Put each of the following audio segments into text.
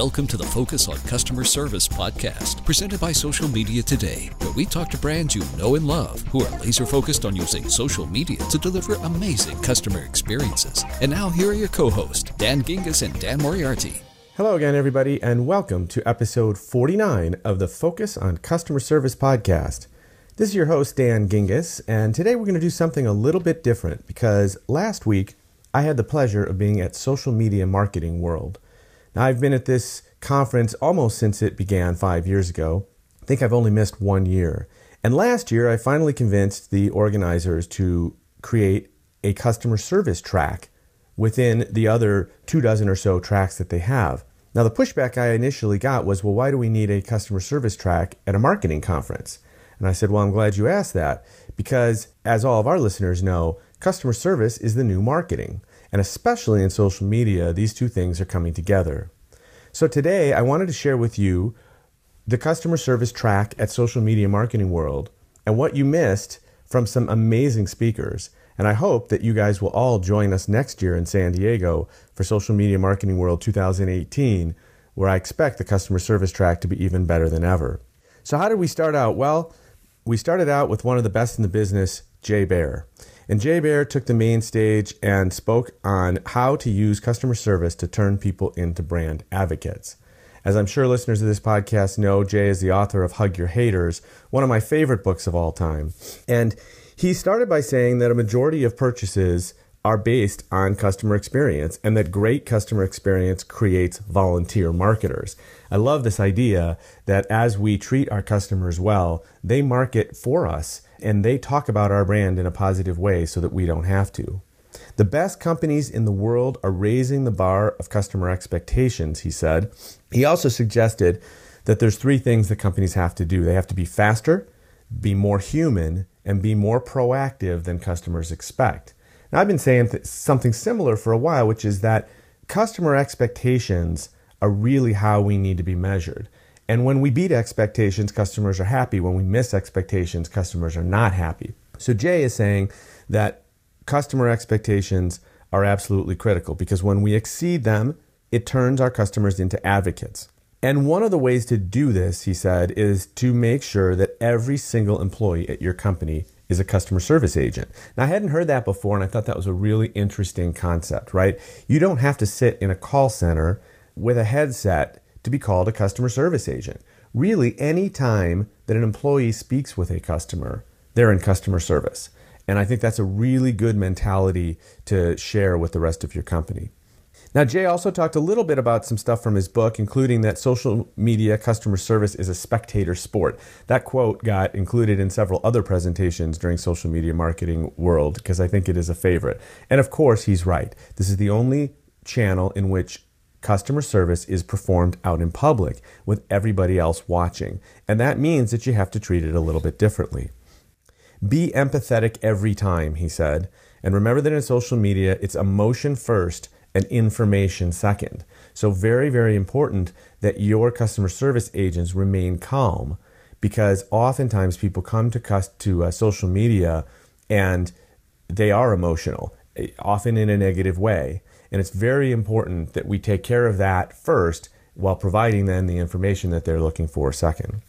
Welcome to the Focus on Customer Service podcast, presented by Social Media Today, where we talk to brands you know and love who are laser focused on using social media to deliver amazing customer experiences. And now, here are your co hosts, Dan Gingiss and Dan Moriarty. Hello again, everybody, and welcome to episode 49 of the Focus on Customer Service podcast. This is your host, Dan Gingiss, and today we're going to do something a little bit different because last week I had the pleasure of being at Social Media Marketing World. Now, I've been at this conference almost since it began five years ago. I think I've only missed one year. And last year, I finally convinced the organizers to create a customer service track within the other two dozen or so tracks that they have. Now, the pushback I initially got was, well, why do we need a customer service track at a marketing conference? And I said, well, I'm glad you asked that because, as all of our listeners know, customer service is the new marketing. And especially in social media, these two things are coming together. So today, I wanted to share with you the customer service track at Social Media Marketing World and what you missed from some amazing speakers. And I hope that you guys will all join us next year in San Diego for Social Media Marketing World 2018, where I expect the customer service track to be even better than ever. So, how did we start out? Well, we started out with one of the best in the business, Jay Baer. And Jay Baer took the main stage and spoke on how to use customer service to turn people into brand advocates. As I'm sure listeners of this podcast know, Jay is the author of Hug Your Haters, one of my favorite books of all time. And he started by saying that a majority of purchases are based on customer experience and that great customer experience creates volunteer marketers. I love this idea that as we treat our customers well, they market for us and they talk about our brand in a positive way so that we don't have to. The best companies in the world are raising the bar of customer expectations, he said. He also suggested that there's three things that companies have to do. They have to be faster, be more human, and be more proactive than customers expect. Now, I've been saying th- something similar for a while, which is that customer expectations are really how we need to be measured. And when we beat expectations, customers are happy. When we miss expectations, customers are not happy. So Jay is saying that customer expectations are absolutely critical because when we exceed them, it turns our customers into advocates. And one of the ways to do this, he said, is to make sure that every single employee at your company is a customer service agent. Now, I hadn't heard that before, and I thought that was a really interesting concept, right? You don't have to sit in a call center with a headset to be called a customer service agent. Really, any time that an employee speaks with a customer, they're in customer service. And I think that's a really good mentality to share with the rest of your company. Now, Jay also talked a little bit about some stuff from his book, including that social media customer service is a spectator sport. That quote got included in several other presentations during social media marketing world because I think it is a favorite. And of course, he's right. This is the only channel in which customer service is performed out in public with everybody else watching. And that means that you have to treat it a little bit differently. Be empathetic every time, he said. And remember that in social media, it's emotion first and information second. So, very, very important that your customer service agents remain calm because oftentimes people come to, to uh, social media and they are emotional, eh, often in a negative way. And it's very important that we take care of that first while providing them the information that they're looking for second.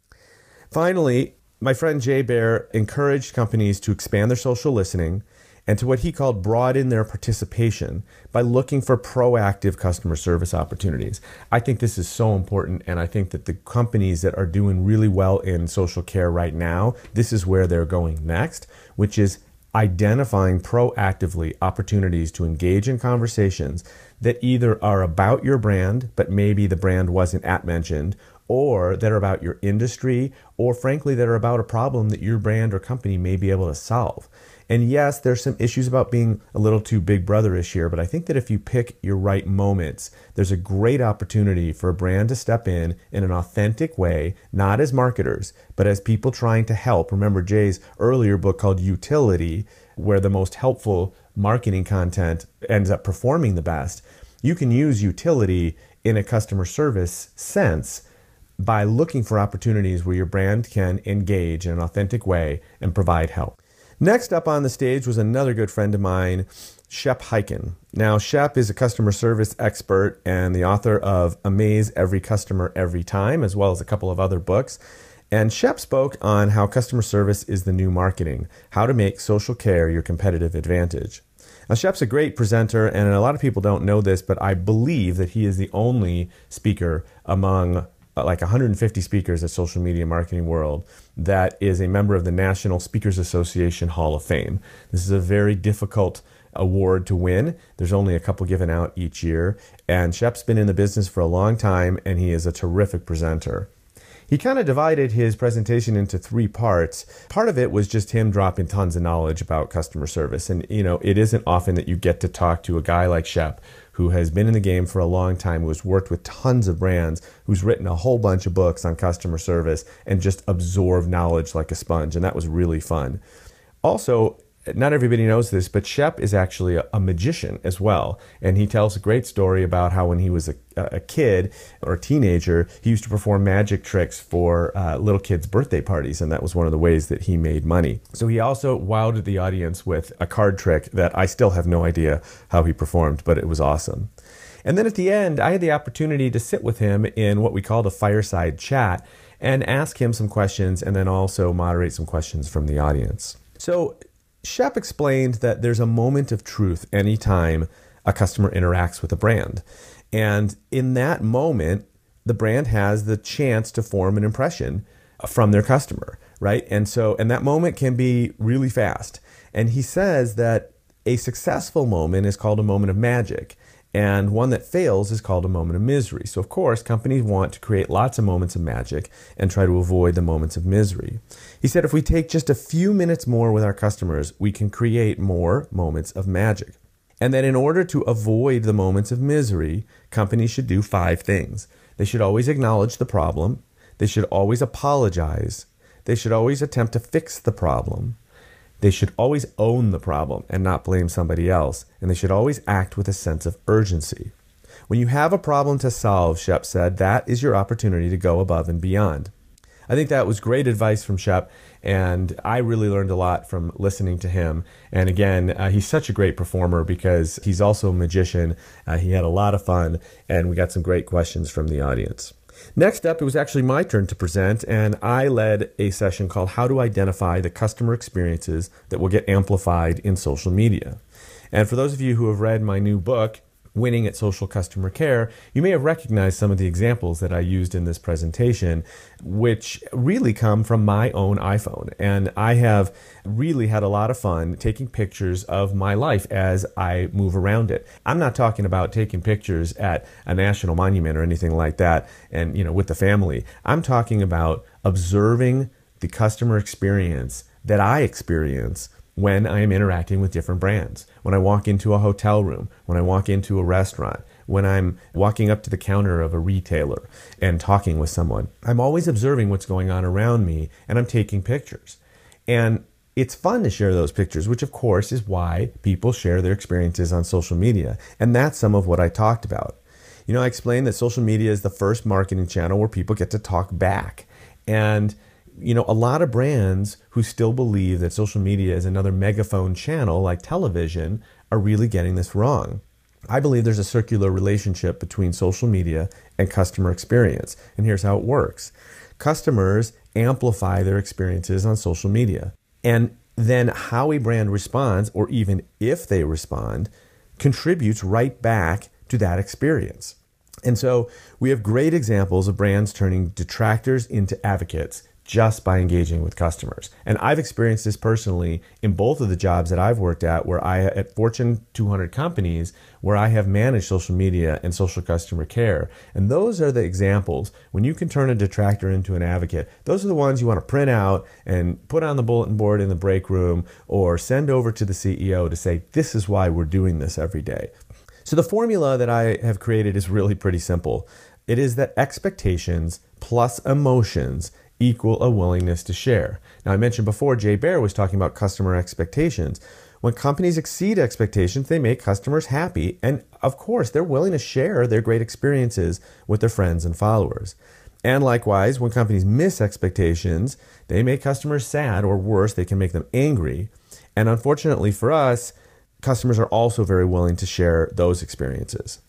Finally, my friend Jay Baer encouraged companies to expand their social listening and to what he called broaden their participation by looking for proactive customer service opportunities. I think this is so important, and I think that the companies that are doing really well in social care right now, this is where they're going next, which is identifying proactively opportunities to engage in conversations that either are about your brand, but maybe the brand wasn't at mentioned, or that are about your industry, or frankly, that are about a problem that your brand or company may be able to solve. And yes, there's some issues about being a little too big brotherish here, but I think that if you pick your right moments, there's a great opportunity for a brand to step in in an authentic way, not as marketers, but as people trying to help. Remember Jay's earlier book called Youtility, where the most helpful marketing content ends up performing the best. You can use utility in a customer service sense by looking for opportunities where your brand can engage in an authentic way and provide help. Next up on the stage was another good friend of mine, Shep Hyken. Now, Shep is a customer service expert and the author of Amaze Every Customer Every Time, as well as a couple of other books. And Shep spoke on how customer service is the new marketing, how to make social care your competitive advantage. Now, Shep's a great presenter, and a lot of people don't know this, but I believe that he is the only speaker among Uh, like 150 speakers at Social Media Marketing World that is a member of the National Speakers Association Hall of Fame. This is a very difficult award to win. There's only a couple given out each year, and Shep's been in the business for a long time, and he is a terrific presenter. He kind of divided his presentation into three parts. Part of it was just him dropping tons of knowledge about customer service. And, you know, it isn't often that you get to talk to a guy like Shep who has been in the game for a long time, who has worked with tons of brands, who's written a whole bunch of books on customer service and just absorbed knowledge like a sponge. And that was really fun. Also, not everybody knows this, but Shep is actually a, a, magician as well. And he tells a great story about how when he was a, a kid or a teenager, he used to perform magic tricks for uh, little kids' birthday parties. And that was one of the ways that he made money. So he also wowed the audience with a card trick that I still have no idea how he performed, but it was awesome. And then at the end, I had the opportunity to sit with him in what we called a fireside chat and ask him some questions and then also moderate some questions from the audience. So Shep explained that there's a moment of truth anytime a customer interacts with a brand. And in that moment, the brand has the chance to form an impression from their customer, right? And so, and that moment can be really fast. And he says that a successful moment is called a moment of magic. And one that fails is called a moment of misery. So, of course, companies want to create lots of moments of magic and try to avoid the moments of misery. He said if we take just a few minutes more with our customers, we can create more moments of magic. And that in order to avoid the moments of misery, companies should do five things. They should always acknowledge the problem, they should always apologize, they should always attempt to fix the problem, they should always own the problem and not blame somebody else, and they should always act with a sense of urgency. When you have a problem to solve, Shep said, that is your opportunity to go above and beyond. I think that was great advice from Shep, and I really learned a lot from listening to him. And again, uh, he's such a great performer because he's also a magician. Uh, he had a lot of fun, and we got some great questions from the audience. Next up, it was actually my turn to present, and I led a session called How to Identify the Customer Experiences That Will Get Amplified in Social Media. And for those of you who have read my new book, winning at social customer care, you may have recognized some of the examples that I used in this presentation, which really come from my own iPhone. And I have really had a lot of fun taking pictures of my life as I move around it. I'm not talking about taking pictures at a national monument or anything like that and, you know, with the family. I'm talking about observing the customer experience that I experience when I am interacting with different brands. When I walk into a hotel room, when I walk into a restaurant, when I'm walking up to the counter of a retailer and talking with someone. I'm always observing what's going on around me and I'm taking pictures. And it's fun to share those pictures, which of course is why people share their experiences on social media. And that's some of what I talked about. You know, I explained that social media is the first marketing channel where people get to talk back. And you know, a lot of brands who still believe that social media is another megaphone channel like television are really getting this wrong. I believe there's a circular relationship between social media and customer experience. And here's how it works customers amplify their experiences on social media. And then how a brand responds, or even if they respond, contributes right back to that experience. And so we have great examples of brands turning detractors into advocates just by engaging with customers. And I've experienced this personally in both of the jobs that I've worked at where I at Fortune 200 companies where I have managed social media and social customer care. And those are the examples when you can turn a detractor into an advocate. Those are the ones you want to print out and put on the bulletin board in the break room or send over to the CEO to say this is why we're doing this every day. So the formula that I have created is really pretty simple. It is that expectations plus emotions equal a willingness to share. Now, I mentioned before, Jay Baer was talking about customer expectations. When companies exceed expectations, they make customers happy. And of course, they're willing to share their great experiences with their friends and followers. And likewise, when companies miss expectations, they make customers sad, or worse, they can make them angry. And unfortunately for us, customers are also very willing to share those experiences.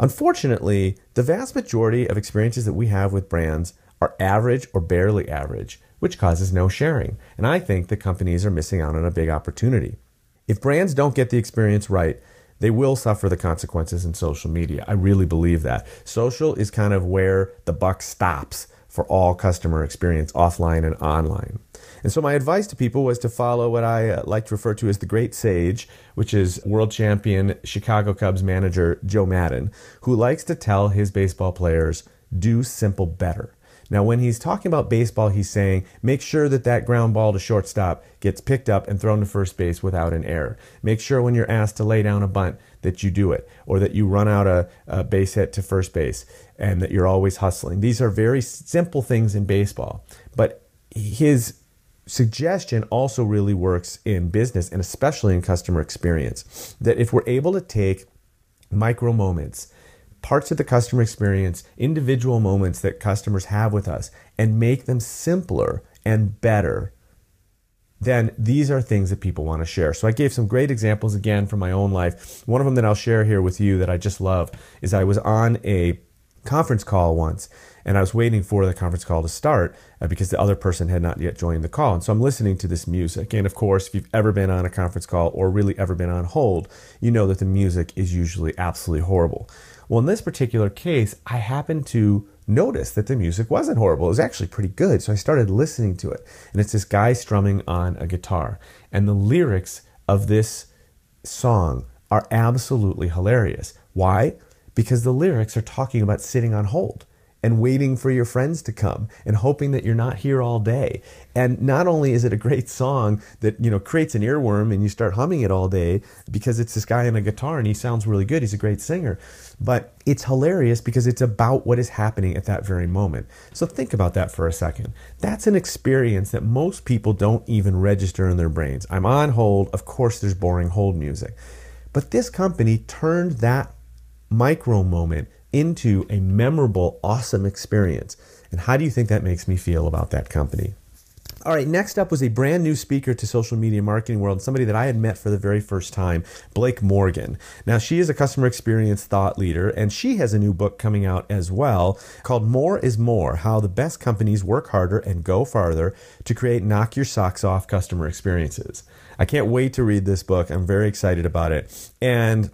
Unfortunately, the vast majority of experiences that we have with brands are average or barely average, which causes no sharing. And I think the companies are missing out on a big opportunity. If brands don't get the experience right, they will suffer the consequences in social media. I really believe that. Social is kind of where the buck stops for all customer experience, offline and online. And so, my advice to people was to follow what I uh, like to refer to as the Great Sage, which is world champion Chicago Cubs manager Joe Maddon, who likes to tell his baseball players, do simple better. Now, when he's talking about baseball, he's saying make sure that that ground ball to shortstop gets picked up and thrown to first base without an error. Make sure when you're asked to lay down a bunt that you do it, or that you run out a, a base hit to first base, and that you're always hustling. These are very simple things in baseball, but his suggestion also really works in business and especially in customer experience. That if we're able to take micro moments, parts of the customer experience, individual moments that customers have with us, and make them simpler and better, then these are things that people want to share. So I gave some great examples again from my own life. One of them that I'll share here with you that I just love is I was on a conference call once and I was waiting for the conference call to start uh, because the other person had not yet joined the call. And so I'm listening to this music. And of course, if you've ever been on a conference call or really ever been on hold, you know that the music is usually absolutely horrible. Well, in this particular case, I happened to notice that the music wasn't horrible. It was actually pretty good. So I started listening to it. And it's this guy strumming on a guitar. And the lyrics of this song are absolutely hilarious. Why? Because the lyrics are talking about sitting on hold and waiting for your friends to come and hoping that you're not here all day. And not only is it a great song that, you know, creates an earworm and you start humming it all day because it's this guy on a guitar and he sounds really good. He's a great singer. But it's hilarious because it's about what is happening at that very moment. So think about that for a second. That's an experience that most people don't even register in their brains. I'm on hold. Of course, there's boring hold music. But this company turned that micro moment into a memorable, awesome experience. And how do you think that makes me feel about that company? All right, next up was a brand new speaker to social media marketing world, somebody that I had met for the very first time, Blake Morgan. Now, she is a customer experience thought leader, and she has a new book coming out as well called More is More How the Best Companies Work Harder and Go Farther to Create Knock Your Socks Off Customer Experiences. I can't wait to read this book. I'm very excited about it. And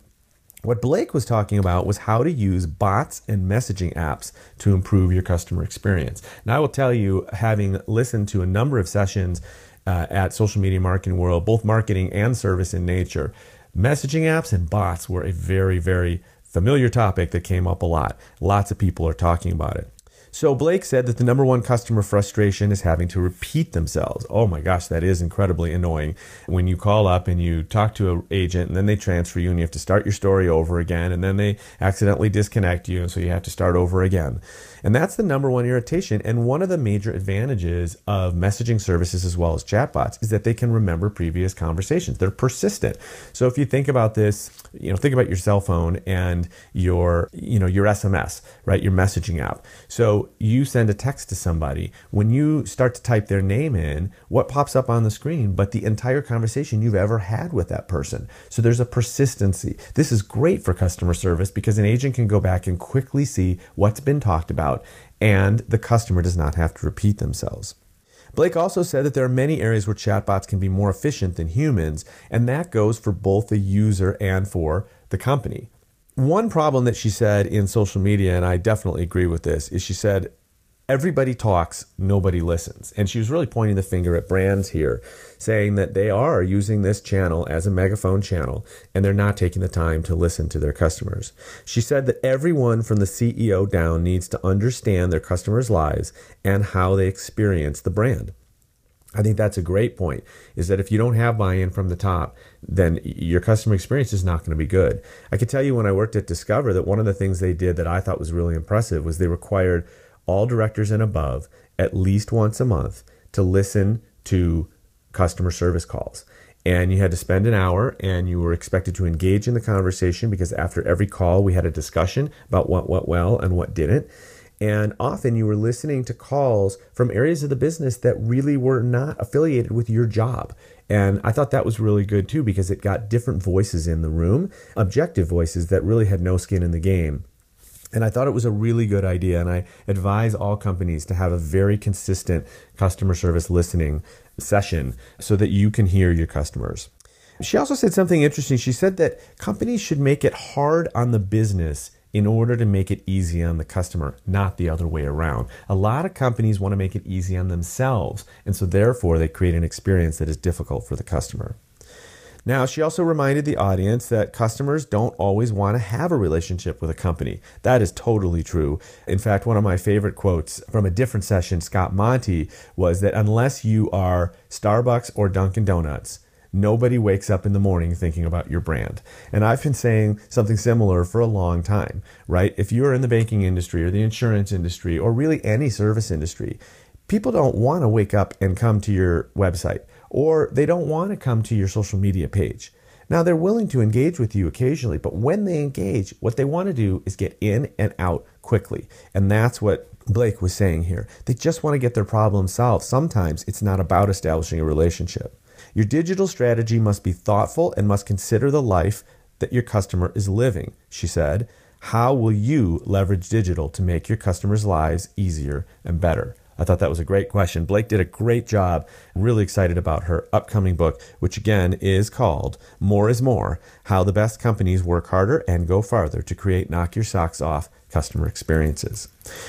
what Blake was talking about was how to use bots and messaging apps to improve your customer experience. Now, I will tell you, having listened to a number of sessions uh, at Social Media Marketing World, both marketing and service in nature, messaging apps and bots were a very, very familiar topic that came up a lot. Lots of people are talking about it. So Blake said that the number one customer frustration is having to repeat themselves. Oh my gosh, that is incredibly annoying. When you call up and you talk to an agent and then they transfer you and you have to start your story over again and then they accidentally disconnect you and so you have to start over again. And that's the number one irritation. And one of the major advantages of messaging services as well as chatbots is that they can remember previous conversations. They're persistent. So if you think about this, you know, think about your cell phone and your, you know, your SMS, right? Your messaging app. So you send a text to somebody. When you start to type their name in, what pops up on the screen but the entire conversation you've ever had with that person. So there's a persistency. This is great for customer service because an agent can go back and quickly see what's been talked about out, and the customer does not have to repeat themselves. Blake also said that there are many areas where chatbots can be more efficient than humans, and that goes for both the user and for the company. One problem that she said in social media, and I definitely agree with this, is she said everybody talks, nobody listens. And she was really pointing the finger at brands here, saying that they are using this channel as a megaphone channel and they're not taking the time to listen to their customers. She said that everyone from the CEO down needs to understand their customers' lives and how they experience the brand. I think that's a great point is that if you don't have buy in from the top, then your customer experience is not going to be good. I can tell you when I worked at Discover that one of the things they did that I thought was really impressive was they required all directors and above at least once a month to listen to customer service calls. And you had to spend an hour and you were expected to engage in the conversation because after every call, we had a discussion about what went well and what didn't. And often you were listening to calls from areas of the business that really were not affiliated with your job. And I thought that was really good too because it got different voices in the room, objective voices that really had no skin in the game. And I thought it was a really good idea. And I advise all companies to have a very consistent customer service listening session so that you can hear your customers. She also said something interesting. She said that companies should make it hard on the business in order to make it easy on the customer, not the other way around. A lot of companies want to make it easy on themselves, and so therefore they create an experience that is difficult for the customer. Now, she also reminded the audience that customers don't always want to have a relationship with a company. That is totally true. In fact, one of my favorite quotes from a different session, Scott Monty, was that unless you are Starbucks or Dunkin' Donuts, Nobody wakes up in the morning thinking about your brand. And I've been saying something similar for a long time, right? If you're in the banking industry or the insurance industry or really any service industry, people don't want to wake up and come to your website or they don't want to come to your social media page. Now, they're willing to engage with you occasionally, but when they engage, what they want to do is get in and out quickly. And that's what Blake was saying here. They just want to get their problem solved. Sometimes it's not about establishing a relationship. Your digital strategy must be thoughtful and must consider the life that your customer is living, she said. How will you leverage digital to make your customers' lives easier and better? I thought that was a great question. Blake did a great job. Really excited about her upcoming book, which again is called More is More How the Best Companies Work Harder and Go Farther to Create Knock Your Socks Off Customer Experiences.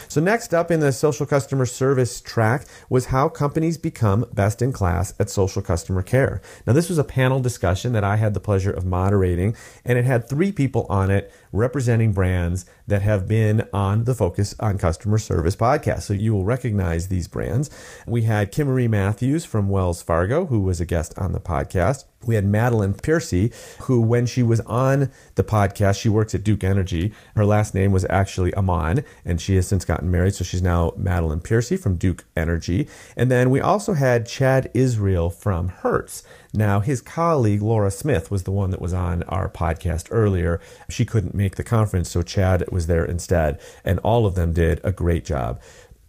So, next up in the social customer service track was how companies become best in class at social customer care. Now, this was a panel discussion that I had the pleasure of moderating, and it had three people on it representing brands that have been on the Focus on Customer Service podcast. So, you will recognize these brands. We had Kimmery Matthews from Wells Fargo, who was a guest on the podcast. We had Madeline Piercy, who, when she was on the podcast, she works at Duke Energy. Her last name was actually Amon, and she has since gotten married, so she's now Madeline Piercy from Duke Energy. And then we also had Chad Israel from Hertz. Now, his colleague Laura Smith was the one that was on our podcast earlier. She couldn't make the conference, so Chad was there instead. And all of them did a great job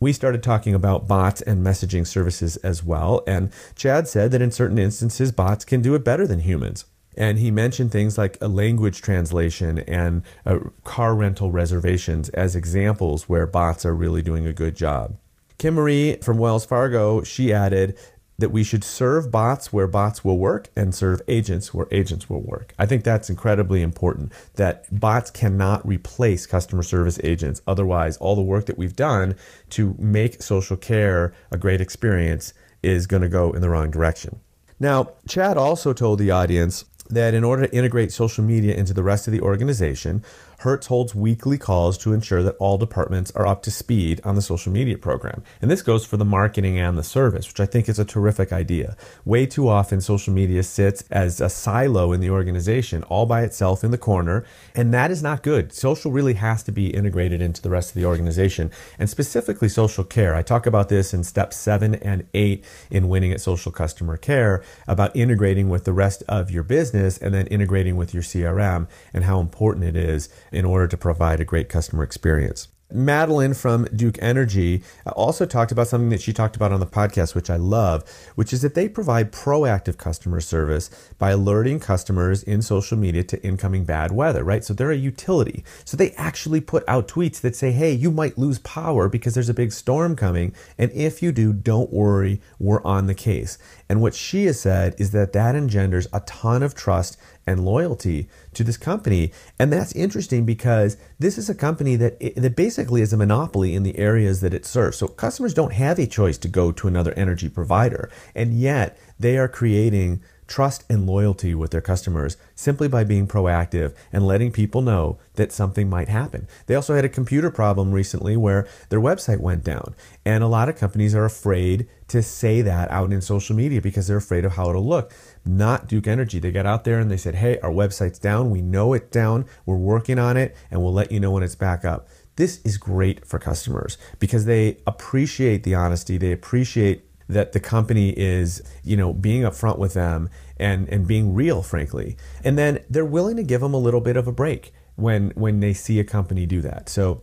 we started talking about bots and messaging services as well. And Chad said that in certain instances, bots can do it better than humans. And he mentioned things like a language translation and uh, car rental reservations as examples where bots are really doing a good job. Kimmery from Wells Fargo, she added that we should serve bots where bots will work and serve agents where agents will work. I think that's incredibly important that bots cannot replace customer service agents. Otherwise, all the work that we've done to make social care a great experience is going to go in the wrong direction. Now, Chad also told the audience that in order to integrate social media into the rest of the organization, Hertz holds weekly calls to ensure that all departments are up to speed on the social media program. And this goes for the marketing and the service, which I think is a terrific idea. Way too often, social media sits as a silo in the organization, all by itself in the corner, and that is not good. Social really has to be integrated into the rest of the organization, and specifically social care. I talk about this in steps seven and eight in winning at social customer care about integrating with the rest of your business and then integrating with your CRM and how important it is in order to provide a great customer experience. Madeline from Duke Energy uh, also talked about something that she talked about on the podcast, which I love, which is that they provide proactive customer service by alerting customers in social media to incoming bad weather, right? So they're a utility. So they actually put out tweets that say, hey, you might lose power because there's a big storm coming. And if you do, don't worry, we're on the case. And what she has said is that that engenders a ton of trust and loyalty to this company. And that's interesting because this is a company that, that basically is a monopoly in the areas that it serves. So customers don't have a choice to go to another energy provider. And yet they are creating trust and loyalty with their customers simply by being proactive and letting people know that something might happen. They also had a computer problem recently where their website went down. And a lot of companies are afraid to say that out in social media because they're afraid of how it'll look. Not Duke Energy. They got out there and they said, hey, our website's down. We know it's down. We're working on it and we'll let you know when it's back up. This is great for customers because they appreciate the honesty. They appreciate that the company is, you know, being upfront with them and and being real, frankly. And then they're willing to give them a little bit of a break when when they see a company do that. So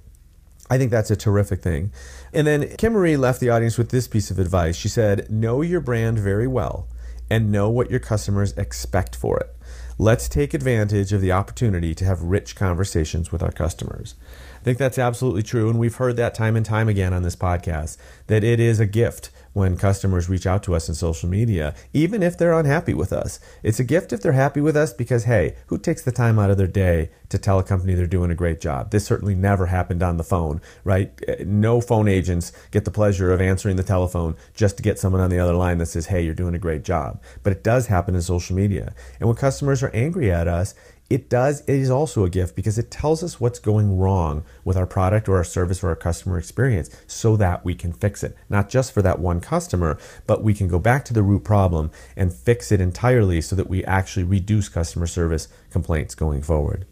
I think that's a terrific thing. And then Kimmery left the audience with this piece of advice. She said, Know your brand very well and know what your customers expect for it. Let's take advantage of the opportunity to have rich conversations with our customers. I think that's absolutely true. And we've heard that time and time again on this podcast that it is a gift when customers reach out to us in social media, even if they're unhappy with us. It's a gift if they're happy with us because, hey, who takes the time out of their day to tell a company they're doing a great job? This certainly never happened on the phone, right? Eh, no phone agents get the pleasure of answering the telephone just to get someone on the other line that says, hey, you're doing a great job. But it does happen in social media. And when customers are angry at us, it does it is also a gift because it tells us what's going wrong with our product or our service or our customer experience so that we can fix it not just for that one customer but we can go back to the root problem and fix it entirely so that we actually reduce customer service complaints going forward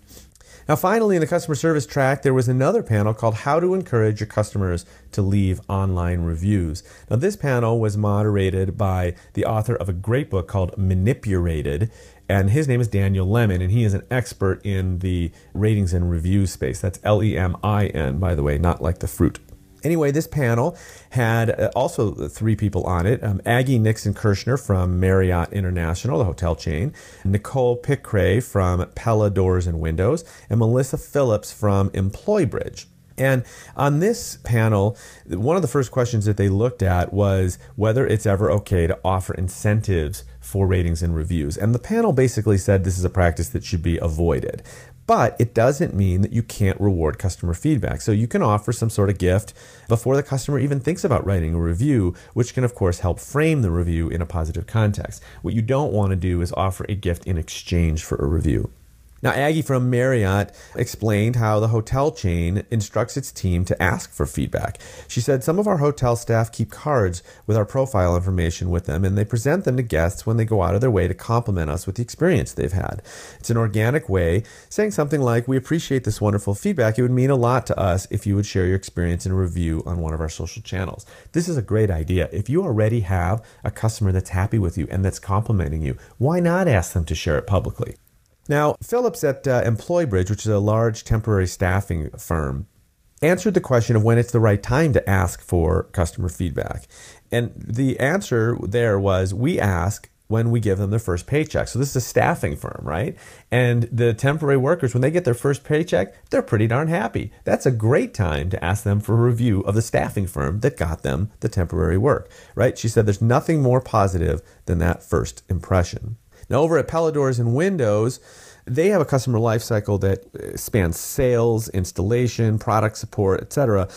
now, finally, in the customer service track, there was another panel called How to Encourage Your Customers to Leave Online Reviews. Now, this panel was moderated by the author of a great book called Manipurated, and his name is Daniel Lemin, and he is an expert in the ratings and review space. That's L E M I N, by the way, not like the fruit. Anyway, this panel had uh, also three people on it um, Aggie Nixon Kirschner from Marriott International, the hotel chain, Nicole Pickray from Pella Doors and Windows, and Melissa Phillips from EmployBridge. And on this panel, one of the first questions that they looked at was whether it's ever okay to offer incentives for ratings and reviews. And the panel basically said this is a practice that should be avoided. But it doesn't mean that you can't reward customer feedback. So you can offer some sort of gift before the customer even thinks about writing a review, which can, of course, help frame the review in a positive context. What you don't want to do is offer a gift in exchange for a review. Now, Aggie from Marriott explained how the hotel chain instructs its team to ask for feedback. She said some of our hotel staff keep cards with our profile information with them and they present them to guests when they go out of their way to compliment us with the experience they've had. It's an organic way, saying something like, We appreciate this wonderful feedback. It would mean a lot to us if you would share your experience in a review on one of our social channels. This is a great idea. If you already have a customer that's happy with you and that's complimenting you, why not ask them to share it publicly? Now, Phillips at uh, EmployBridge, which is a large temporary staffing firm, answered the question of when it's the right time to ask for customer feedback. And the answer there was we ask when we give them their first paycheck. So this is a staffing firm, right? And the temporary workers, when they get their first paycheck, they're pretty darn happy. That's a great time to ask them for a review of the staffing firm that got them the temporary work, right? She said there's nothing more positive than that first impression. Now, over at Pella Doors and Windows, they have a customer lifecycle that uh, spans sales, installation, product support, etc.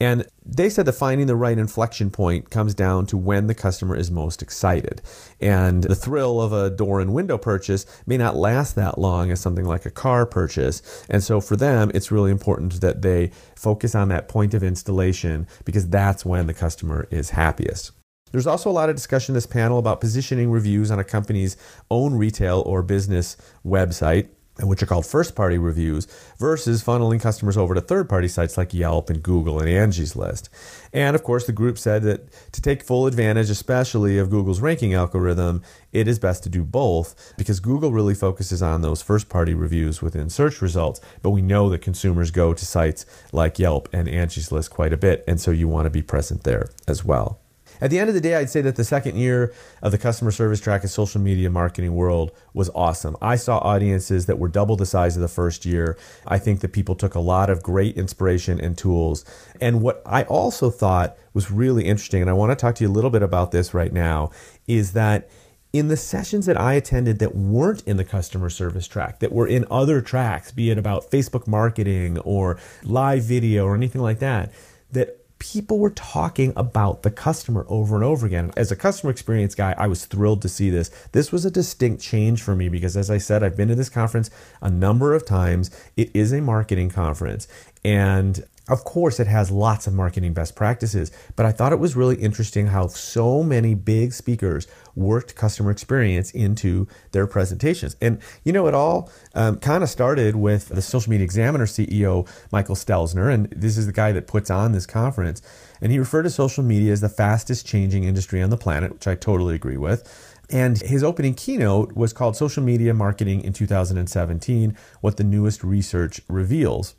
And they said that finding the right inflection point comes down to when the customer is most excited. And the thrill of a door and window purchase may not last that long as something like a car purchase. And so for them, it's really important that they focus on that point of installation because that's when the customer is happiest. There's also a lot of discussion in this panel about positioning reviews on a company's own retail or business website which are called first party reviews, versus funneling customers over to third party sites like Yelp and Google and Angie's List. And of course, the group said that to take full advantage, especially of Google's ranking algorithm, it is best to do both because Google really focuses on those first party reviews within search results. But we know that consumers go to sites like Yelp and Angie's List quite a bit, and so you want to be present there as well. At the end of the day, I'd say that the second year of the customer service track of social media marketing world was awesome. I saw audiences that were double the size of the first year. I think that people took a lot of great inspiration and tools. And what I also thought was really interesting, and I want to talk to you a little bit about this right now, is that in the sessions that I attended that weren't in the customer service track, that were in other tracks, be it about Facebook marketing or live video or anything like that, that people were talking about the customer over and over again. As a customer experience guy, I was thrilled to see this. This was a distinct change for me because, as I said, I've been to this conference a number of times. It is a marketing conference. And of course, it has lots of marketing best practices, but I thought it was really interesting how so many big speakers worked customer experience into their presentations. And you know, it all um, kind of started with the Social Media Examiner CEO, Michael Stelzner, and this is the guy that puts on this conference. And he referred to social media as the fastest changing industry on the planet, which I totally agree with. And his opening keynote was called Social Media Marketing in 2017 What the Newest Research Reveals.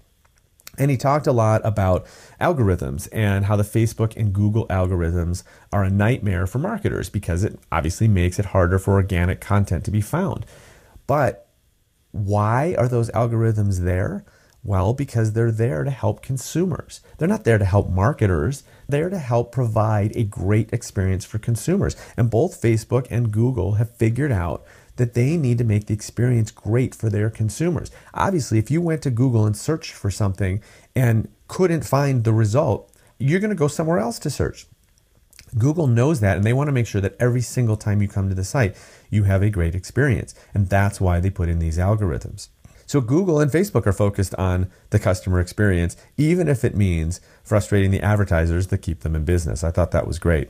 And he talked a lot about algorithms and how the Facebook and Google algorithms are a nightmare for marketers because it obviously makes it harder for organic content to be found. But why are those algorithms there? Well, because they're there to help consumers. They're not there to help marketers. They're to help provide a great experience for consumers. And both Facebook and Google have figured out that they need to make the experience great for their consumers. Obviously, if you went to Google and searched for something and couldn't find the result, you're going to go somewhere else to search. Google knows that and they want to make sure that every single time you come to the site, you have a great experience. And that's why they put in these algorithms. So Google and Facebook are focused on the customer experience, even if it means frustrating the advertisers that keep them in business. I thought that was great.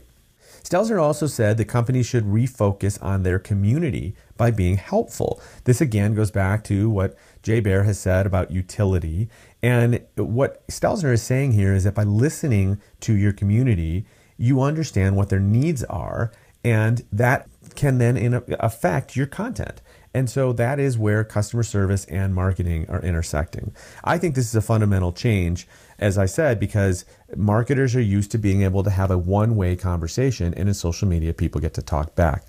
Stelzner also said the company should refocus on their community by being helpful. This again goes back to what Jay Baer has said about utility. And what Stelzner is saying here is that by listening to your community, you understand what their needs are, and that can then in affect your content. And so that is where customer service and marketing are intersecting. I think this is a fundamental change, as I said, because marketers are used to being able to have a one way conversation, and in social media, people get to talk back.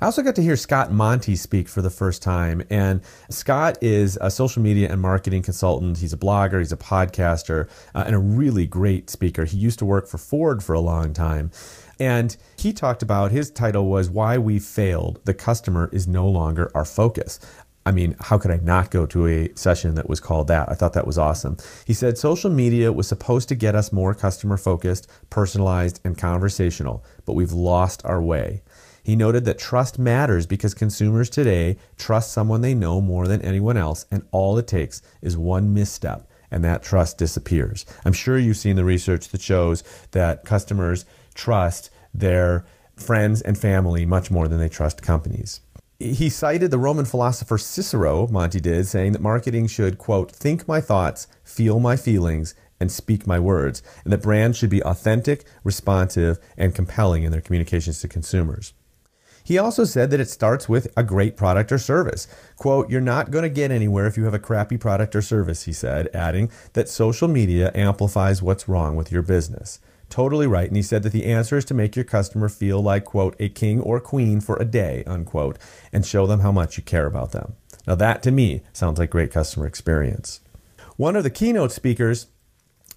I also got to hear Scott Monty speak for the first time. And Scott is a social media and marketing consultant. He's a blogger, he's a podcaster, uh, and a really great speaker. He used to work for Ford for a long time. And he talked about his title was Why We Failed. The Customer is No Longer Our Focus. I mean, how could I not go to a session that was called that? I thought that was awesome. He said social media was supposed to get us more customer focused, personalized, and conversational, but we've lost our way. He noted that trust matters because consumers today trust someone they know more than anyone else, and all it takes is one misstep and that trust disappears. I'm sure you've seen the research that shows that customers trust their friends and family much more than they trust companies. He cited the Roman philosopher Cicero, Monty did, saying that marketing should, quote, think my thoughts, feel my feelings, and speak my words, and that brands should be authentic, responsive, and compelling in their communications to consumers. He also said that it starts with a great product or service. Quote, You're not going to get anywhere if you have a crappy product or service, he said, adding that social media amplifies what's wrong with your business totally right. And he said that the answer is to make your customer feel like, quote, a king or queen for a day, unquote, and show them how much you care about them. Now, that to me sounds like great customer experience. One of the keynote speakers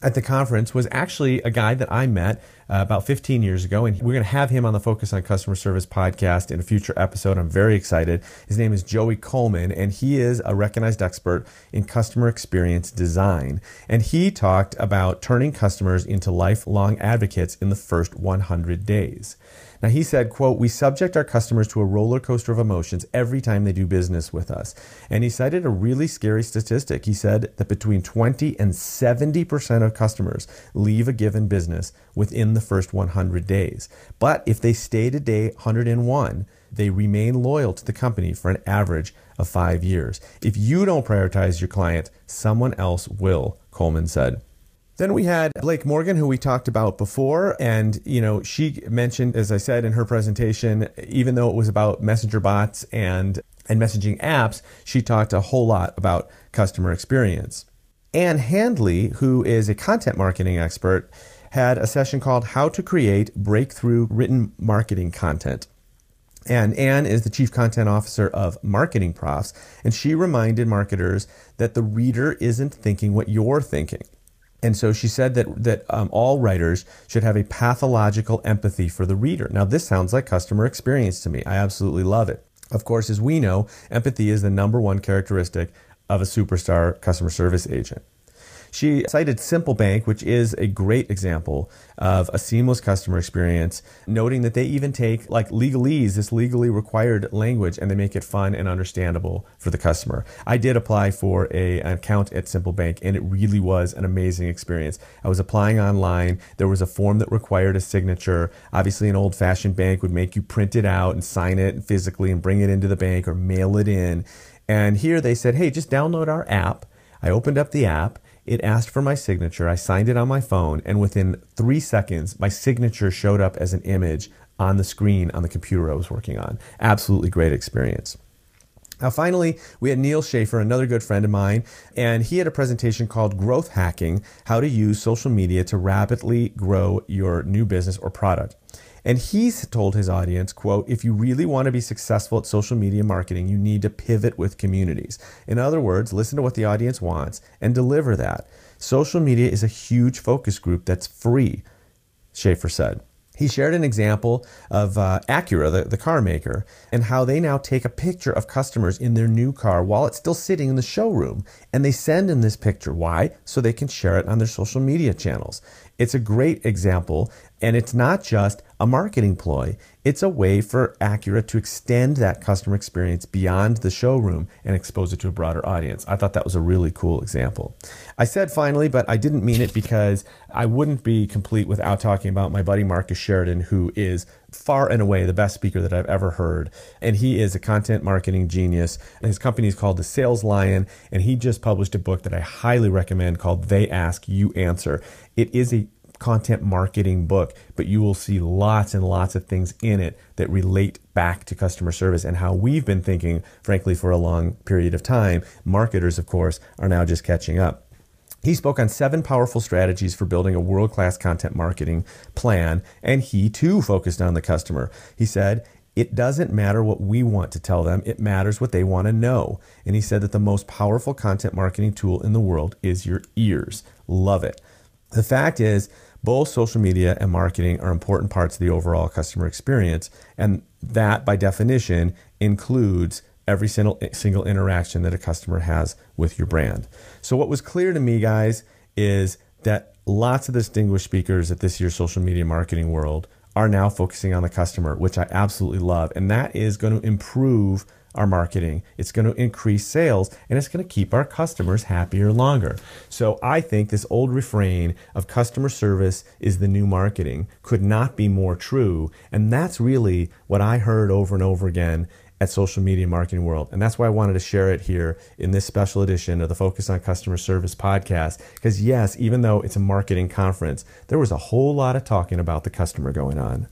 at the conference was actually a guy that I met uh, about 15 years ago, and we're going to have him on the Focus on Customer Service podcast in a future episode. I'm very excited. His name is Joey Coleman, and he is a recognized expert in customer experience design. And he talked about turning customers into lifelong advocates in the first 100 days. Now he said, quote, we subject our customers to a roller coaster of emotions every time they do business with us. And he cited a really scary statistic. He said that between 20 and 70% of customers leave a given business within the first 100 days. But if they stay to day 101, they remain loyal to the company for an average of five years. If you don't prioritize your client, someone else will, Coleman said. Then we had Blake Morgan, who we talked about before. And, you know, she mentioned, as I said in her presentation, even though it was about messenger bots and, and messaging apps, she talked a whole lot about customer experience. Ann Handley, who is a content marketing expert, had a session called How to Create Breakthrough Written Marketing Content. And Ann is the chief content officer of Marketing Profs, and she reminded marketers that the reader isn't thinking what you're thinking. And so she said that that um, all writers should have a pathological empathy for the reader. Now, this sounds like customer experience to me. I absolutely love it. Of course, as we know, empathy is the number one characteristic of a superstar customer service agent. She cited Simple Bank, which is a great example of a seamless customer experience, noting that they even take like legalese, this legally required language, and they make it fun and understandable for the customer. I did apply for a, an account at Simple Bank, and it really was an amazing experience. I was applying online. There was a form that required a signature. Obviously, an old fashioned bank would make you print it out and sign it physically and bring it into the bank or mail it in. And here they said, hey, just download our app. I opened up the app it asked for my signature. I signed it on my phone, and within three seconds, my signature showed up as an image on the screen on the computer I was working on. Absolutely great experience. Now, finally, we had Neal Schaffer, another good friend of mine, and he had a presentation called Growth Hacking How to Use Social Media to Rapidly Grow Your New Business or Product. And he's told his audience, quote, if you really want to be successful at social media marketing, you need to pivot with communities. In other words, listen to what the audience wants and deliver that. Social media is a huge focus group that's free, Schaffer said. He shared an example of uh, Acura, the, the car maker, and how they now take a picture of customers in their new car while it's still sitting in the showroom. And they send in this picture. Why? So they can share it on their social media channels. It's a great example. And it's not just a marketing ploy, it's a way for Acura to extend that customer experience beyond the showroom and expose it to a broader audience. I thought that was a really cool example. I said finally, but I didn't mean it because I wouldn't be complete without talking about my buddy Marcus Sheridan, who is far and away the best speaker that I've ever heard. And he is a content marketing genius. His company is called The Sales Lion, and he just published a book that I highly recommend called They Ask, You Answer. It is a content marketing book, but you will see lots and lots of things in it that relate back to customer service and how we've been thinking, frankly, for a long period of time. Marketers, of course, are now just catching up. He spoke on seven powerful strategies for building a world class content marketing plan, and he too focused on the customer. He said, it doesn't matter what we want to tell them, it matters what they want to know. And he said that the most powerful content marketing tool in the world is your ears. Love it. The fact is, both social media and marketing are important parts of the overall customer experience, and that by definition includes every single, single interaction that a customer has with your brand. So, what was clear to me, guys, is that lots of distinguished speakers at this year's social media marketing world are now focusing on the customer, which I absolutely love. And that is going to improve our marketing. It's going to increase sales and it's going to keep our customers happier longer. So I think this old refrain of customer service is the new marketing could not be more true. And that's really what I heard over and over again at Social Media Marketing World. And that's why I wanted to share it here in this special edition of the Focus on Customer Service podcast. Because, yes, even though it's a marketing conference, there was a whole lot of talking about the customer going on.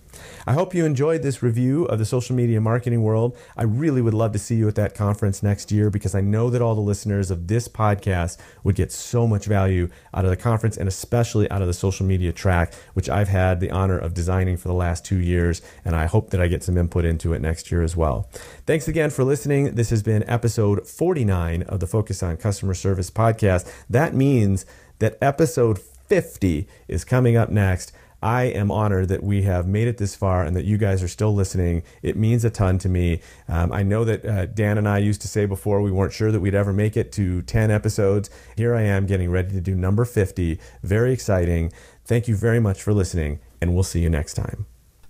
I hope you enjoyed this review of the social media marketing world. I really would love to see you at that conference next year because I know that all the listeners of this podcast would get so much value out of the conference and especially out of the social media track, which I've had the honor of designing for the last two years. And I hope that I get some input into it next year as well. Thanks again for listening. This has been episode 49 of the Focus on Customer Service podcast. That means that episode 50 is coming up next. I am honored that we have made it this far and that you guys are still listening. It means a ton to me. Um, I know that uh, Dan and I used to say before we weren't sure that we'd ever make it to 10 episodes. Here I am getting ready to do number 50. Very exciting. Thank you very much for listening, and we'll see you next time.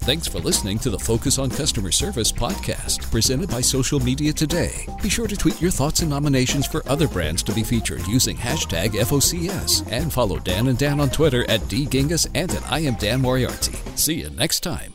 Thanks for listening to the Focus on Customer Service podcast, presented by Social Media Today. Be sure to tweet your thoughts and nominations for other brands to be featured using hashtag FOCS and follow Dan and Dan on Twitter at dgingiss and at I am Dan Moriarty. See you next time.